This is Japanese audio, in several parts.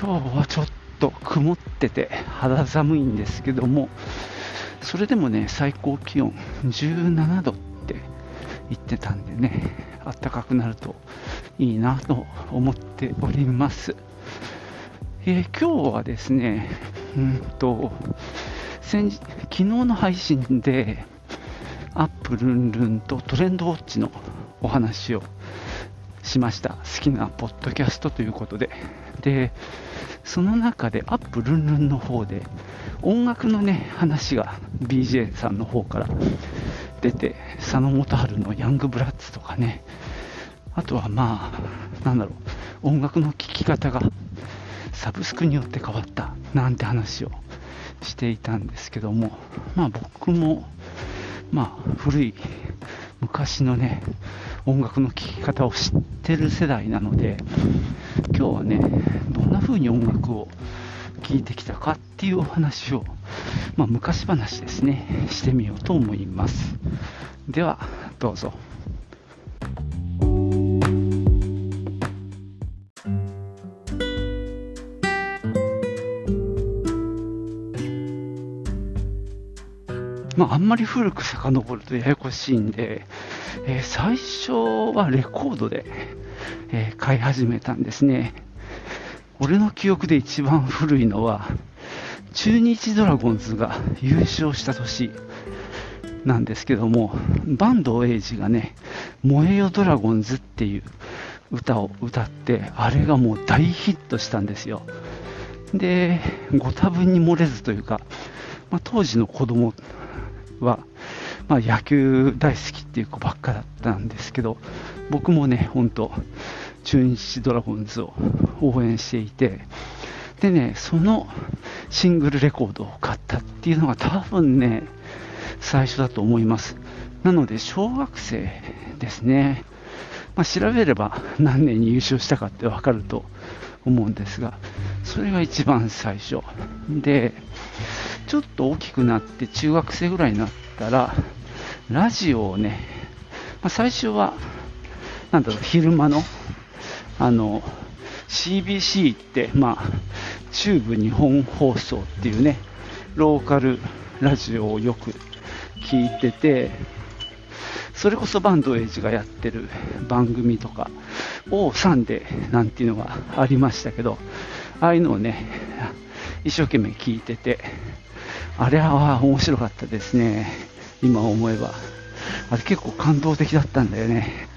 今日はちょっと曇ってて肌寒いんですけども、それでもね、最高気温17度って言ってたんでね、暖かくなるといいなと思っております。えー今日はですね、うんと、先日昨日の配信で、アップルンルンとトレンドウォッチのお話をしました。好きなポッドキャストということで。で、その中でアップルンルンの方で音楽のね、話が BJ さんの方から出て、佐野元春のヤングブラッツとかね、あとはまあ、なんだろう、音楽の聴き方がサブスクによって変わったなんて話をしていたんですけども、まあ僕も、まあ古い昔のね、音楽の聴き方を知ってる世代なので、今日はね、どんな風に音楽を聴いてきたかっていうお話を、まあ昔話ですね、してみようと思います。では、どうぞ。あ、んまり古く遡るとややこしいんで、えー最初はレコードで、えー買い始めたんですね。俺の記憶で一番古いのは、中日ドラゴンズが優勝した年なんですけども、坂東栄治がね、燃えよドラゴンズっていう歌を歌って、あれがもう大ヒットしたんですよ。で、ご多分に漏れずというか、まあ、当時の子供は、まあ、野球大好きっていう子ばっかだったんですけど、僕もね、本当中日ドラゴンズを応援していて、でね、そのシングルレコードを買ったっていうのが多分ね、最初だと思います。なので、小学生ですね。まあ、調べれば何年に優勝したかってわかると思うんですが、それが一番最初。で、ちょっと大きくなって中学生ぐらいになったら、ラジオをね、まあ、最初は、なんだろう、昼間の、あの、CBC って、まあ、中部日本放送っていうね、ローカルラジオをよく聞いてて、それこそバンドエイジがやってる番組とかをサンデなんていうのがありましたけど、ああいうのをね、一生懸命聞いてて、あれは面白かったですね。今思えば。あれ結構感動的だったんだよね。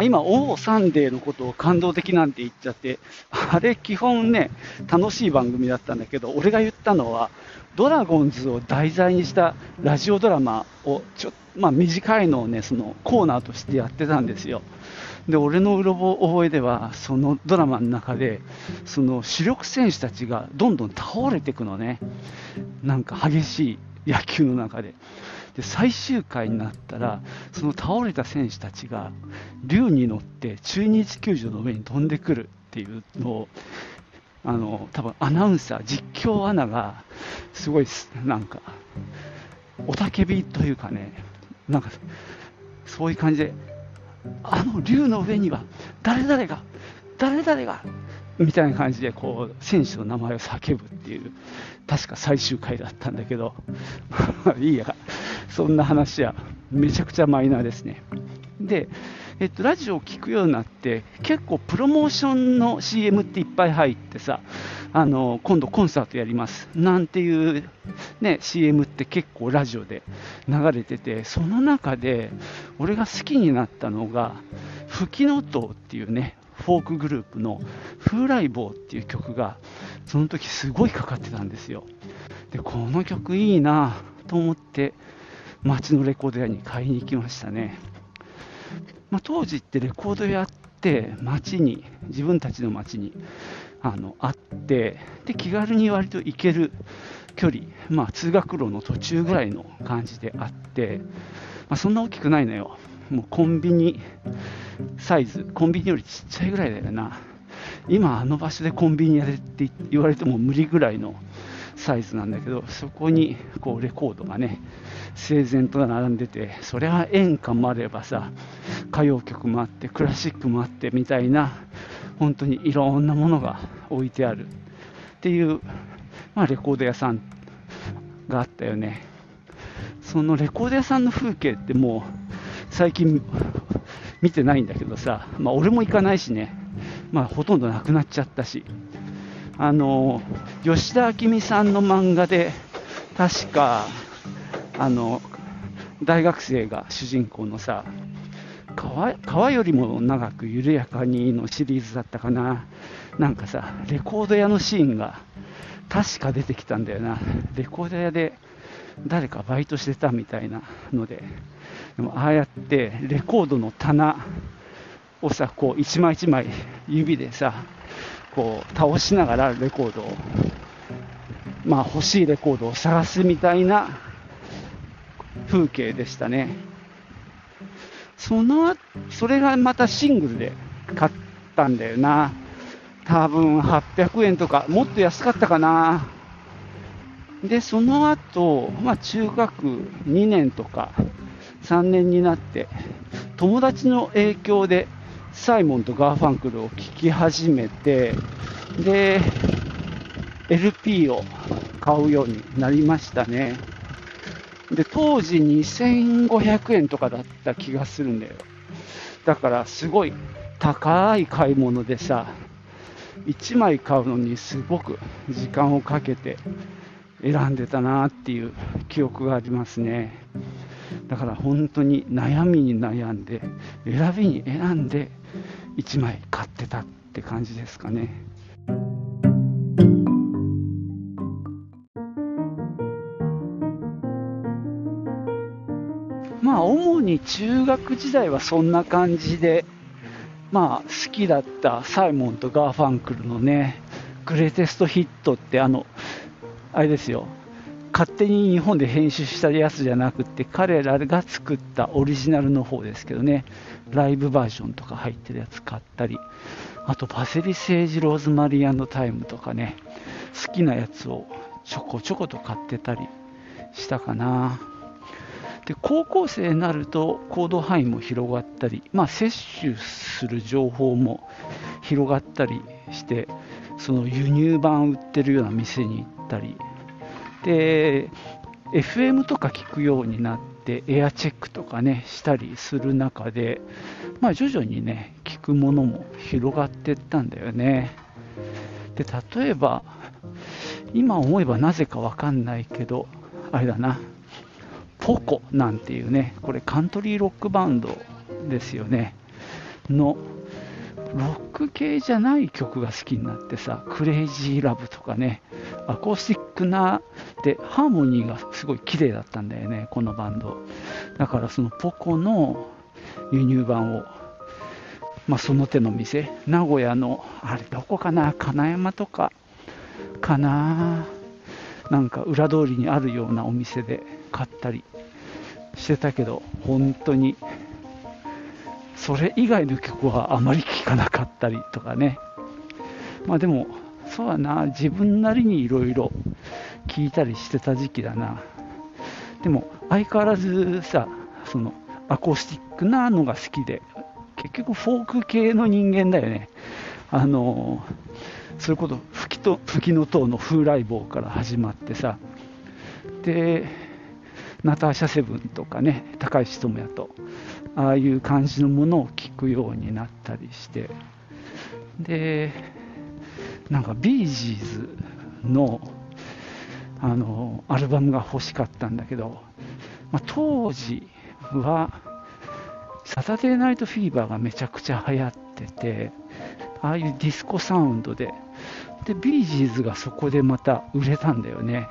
あ今、オーサンデーのことを感動的なんて言っちゃって、あれ基本ね、楽しい番組だったんだけど、俺が言ったのは、ドラゴンズを題材にしたラジオドラマをちょ、まあ、短いのをね、そのコーナーとしてやってたんですよ。で、俺のうろ覚えでは、そのドラマの中で、その主力選手たちがどんどん倒れていくのね。なんか激しい野球の中で。で、最終回になったら、その倒れた選手たちが、竜に乗って中日球場の上に飛んでくるっていうのを、あの、多分アナウンサー、実況アナが、すごいす、なんか、おたけびというかね、なんか、そういう感じで、あの竜の上には誰々が、誰々が、みたいな感じで、こう、選手の名前を叫ぶっていう、確か最終回だったんだけど、いいや、そんな話はめちゃくちゃマイナーですね。で、えっと、ラジオを聞くようになって、結構プロモーションの CM っていっぱい入ってさ、あの今度コンサートやりますなんていう、ね、CM って結構ラジオで流れてて、その中で俺が好きになったのが、フキノトウっていうね、フォークグループの風来坊っていう曲が、その時すごいかかってたんですよ。で、この曲いいなと思って、街のレコード屋に買いに行きましたね。まあ、当時ってレコード屋って街に、自分たちの街にあのあって、で気軽に割と行ける距離、まあ、通学路の途中ぐらいの感じであって、まあ、そんな大きくないのよ。もうコンビニサイズ、コンビニよりちっちゃいぐらいだよな。今あの場所でコンビニやれって言われても無理ぐらいのサイズなんだけど、そこにこうレコードがね、整然と並んでて、それは演歌もあればさ、歌謡曲もあって、クラシックもあってみたいな、本当にいろんなものが置いてある。っていう、まあ、レコード屋さんがあったよね。そのレコード屋さんの風景ってもう最近見てないんだけどさ、まあ、俺も行かないしね、まあ、ほとんどなくなっちゃったし、あの吉田明美さんの漫画で、確か、あの大学生が主人公のさ川、川よりも長く緩やかにのシリーズだったかな、なんかさ、レコード屋のシーンが確か出てきたんだよな、レコード屋で誰かバイトしてたみたいなので、でもああやってレコードの棚をさ、こう一枚一枚指でさ、こう倒しながらレコードを、まあ欲しいレコードを探すみたいな風景でしたね。その、それがまたシングルで買ったんだよな。多分800円とか、もっと安かったかな。で、その後、まあ中学2年とか3年になって、友達の影響でサイモンとガーファンクルを聴き始めて、で、LP を買うようになりましたね。で、当時2500円とかだった気がするんだよ。だからすごい高い買い物でさ、1枚買うのにすごく時間をかけて選んでたなっていう記憶がありますね。だから本当に悩みに悩んで、選びに選んで1枚買ってたって感じですかね。主に中学時代はそんな感じで、まあ好きだったサイモンとガーファンクルのね、グレテストヒットってあの、あれですよ、勝手に日本で編集したやつじゃなくて、彼らが作ったオリジナルの方ですけどね、ライブバージョンとか入ってるやつ買ったり、あとパセリセージローズマリータイムとかね、好きなやつをちょこちょこと買ってたりしたかな。で高校生になると行動範囲も広がったり、まあ、摂取する情報も広がったりしてその輸入版売ってるような店に行ったり。で FM とか聞くようになってエアチェックとかねしたりする中で、まあ、徐々にね聞くものも広がっていったんだよね。で例えば今思えばなぜかわかんないけどあれだな。ポコなんていうねこれカントリーロックバンドですよねのロック系じゃない曲が好きになってさ、クレイジーラブとかね、アコースティックな、で、ハーモニーがすごい綺麗だったんだよね、このバンド。だからそのポコの輸入版を、まあ、その手の店、名古屋の、あれどこかな、金山とかかな、なんか裏通りにあるようなお店で買ったりしてたけど、本当にそれ以外の曲はあまり聴かなかったりとかね。まあでも、そうだな、自分なりにいろいろ聴いたりしてた時期だな。でも、相変わらずさ、その、アコースティックなのが好きで、結局フォーク系の人間だよね。あの、そういうこと、吹きと吹きの塔の風来坊から始まってさ、で、ナターシャセブンとかね、高橋智也と、ああいう感じのものを聞くようになったりして。でなんかビージーズのあのアルバムが欲しかったんだけど、まあ、当時はサタデーナイトフィーバーがめちゃくちゃ流行っててああいうディスコサウンドででビージーズがそこでまた売れたんだよね。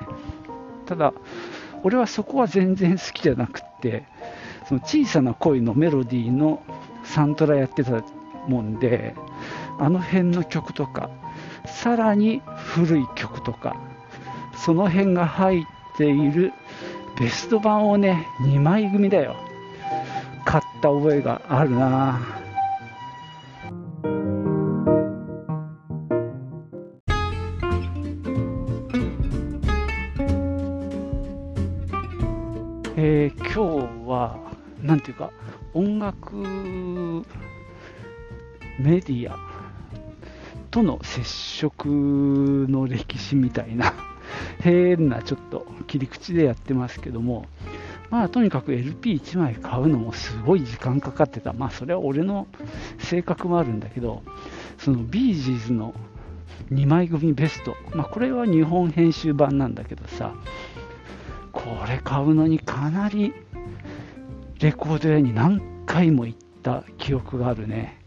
ただ俺はそこは全然好きじゃなくってその小さな恋のメロディーのサントラやってたもんであの辺の曲とかさらに古い曲とかその辺が入っているベスト版をね2枚組だよ。買った覚えがあるなえー、今日はなんていうか音楽メディアとの接触の歴史みたいな 変なちょっと切り口でやってますけども、まあとにかく LP1 枚買うのもすごい時間かかってた。まあそれは俺の性格もあるんだけど、そのビージーズの2枚組ベスト、まあこれは日本編集版なんだけどさ、これ買うのにかなりレコード屋に何回も行った記憶があるね。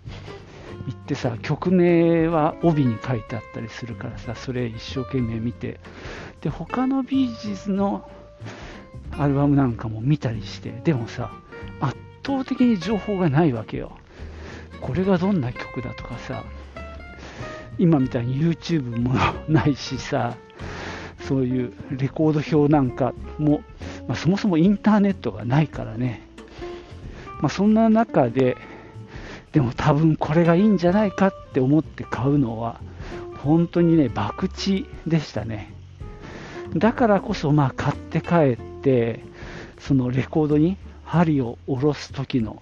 行ってさ、曲名は帯に書いてあったりするからさ、それ一生懸命見て、で、他のビージーズのアルバムなんかも見たりして、でもさ、圧倒的に情報がないわけよ。これがどんな曲だとかさ、今みたいに YouTube もないしさ、そういうレコード表なんかも、まあ、そもそもインターネットがないからね、まあ、そんな中で、でも多分これがいいんじゃないかって思って買うのは、本当にね、博打でしたね。だからこそ、まあ、買って帰って、そのレコードに針を下ろす時の、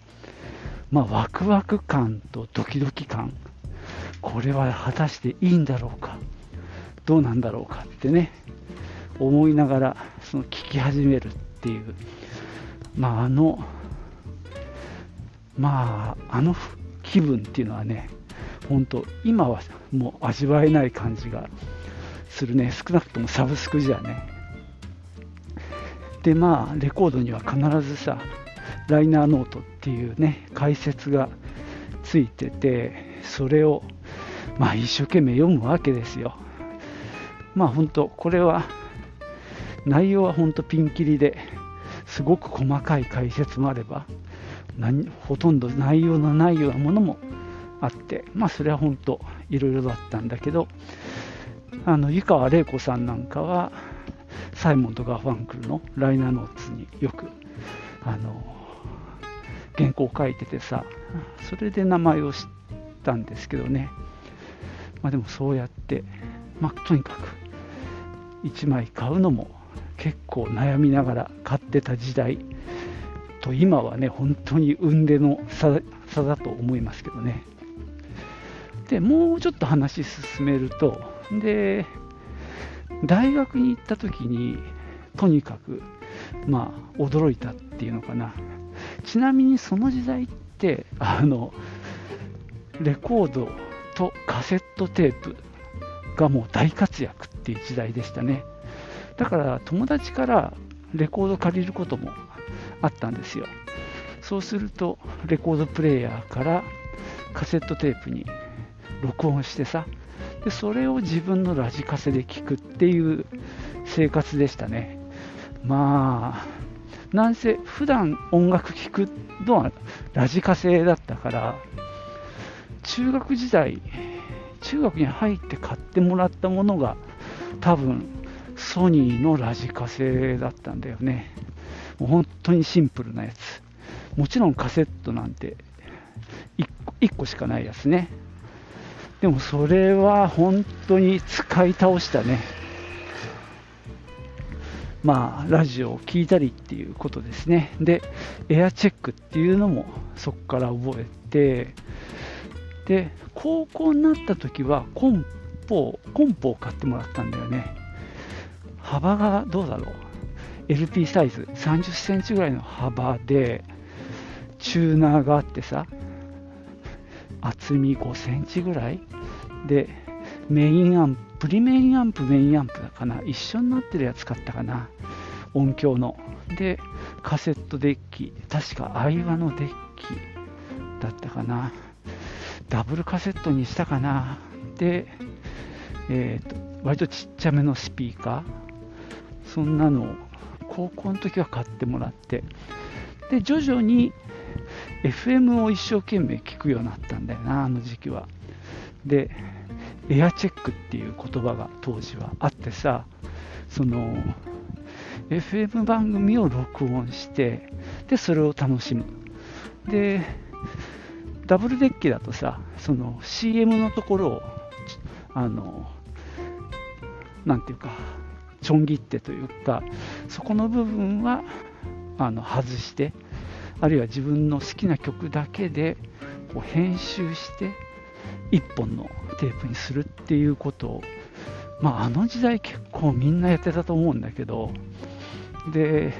まあ、ワクワク感とドキドキ感、これは果たしていいんだろうか、どうなんだろうかってね、思いながら、その聞き始めるっていう、まあ、あの、まあ、あの気分っていうのはね、本当、今はもう味わえない感じがするね、少なくともサブスクじゃね。で、まあ、レコードには必ずさ、ライナーノートっていうね、解説がついてて、それを、まあ、一生懸命読むわけですよ。まあ、本当、これは、内容は本当ピンキリですごく細かい解説もあれば、何ほとんど内容のないようなものもあって、まあ、それは本当、いろいろだったんだけど、あの湯川玲子さんなんかは、サイモンとガファンクルのライナーノーツによくあの原稿を書いててさ、それで名前を知ったんですけどね、まあ、でもそうやって、まあ、とにかく1枚買うのも結構悩みながら買ってた時代と今はね本当に運での差差だと思いますけどね。でもうちょっと話進めるとで大学に行った時にとにかくまあ驚いたっていうのかな。ちなみにその時代ってあのレコードとカセットテープがもう大活躍っていう時代でしたね。だから友達からレコード借りることもあったんですよ。そうするとレコードプレーヤーからカセットテープに録音してさでそれを自分のラジカセで聴くっていう生活でしたね。まあなんせ普段音楽聴くのはラジカセだったから中学時代中学に入って買ってもらったものが多分ソニーのラジカセだったんだよね。もう本当にシンプルなやつ。もちろんカセットなんて 1, 1個しかないやつね。でもそれは本当に使い倒したね。まあラジオを聴いたりっていうことですね。でエアチェックっていうのもそこから覚えてで高校になった時はコンポコンポを買ってもらったんだよね。幅がどうだろう。LP サイズ30センチぐらいの幅でチューナーがあってさ厚み5センチぐらいでメインアンププリメインアンプメインアンプだかな。一緒になってるやつ買ったかな。音響の。でカセットデッキ。確か相葉のデッキだったかな。ダブルカセットにしたかな。で、えーと、割とちっちゃめのスピーカー。そんなのを高校の時は買ってもらってで徐々に FM を一生懸命聞くようになったんだよなあの時期は。でエアチェックっていう言葉が当時はあってさその FM 番組を録音してでそれを楽しむ。でダブルデッキだとさその CM のところをあのなんていうかちょん切ってというかそこの部分はあの外してあるいは自分の好きな曲だけでこう編集して1本のテープにするっていうことを、まあ、あの時代結構みんなやってたと思うんだけどで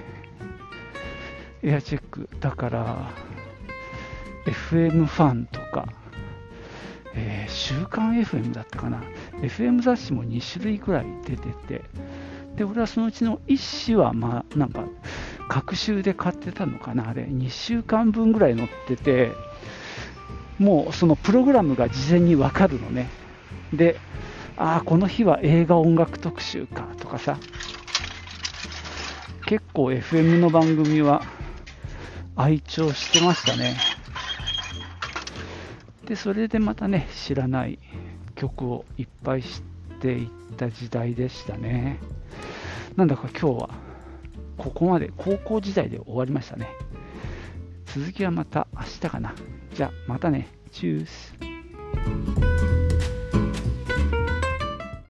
エアチェックだから FM ファンとか、えー、週刊 FM だったかな。FM 雑誌も2種類くらい出ててで俺はそのうちの1紙はまあなんか隔週で買ってたのかなあれ。2週間分ぐらい載っててもうそのプログラムが事前に分かるのね。でああこの日は映画音楽特集かとかさ。結構 FM の番組は愛聴してましたね。でそれでまたね知らない曲をいっぱい知っていった時代でしたね。なんだか今日はここまで高校時代で終わりましたね。続きはまた明日かな。じゃあまたね。チュース。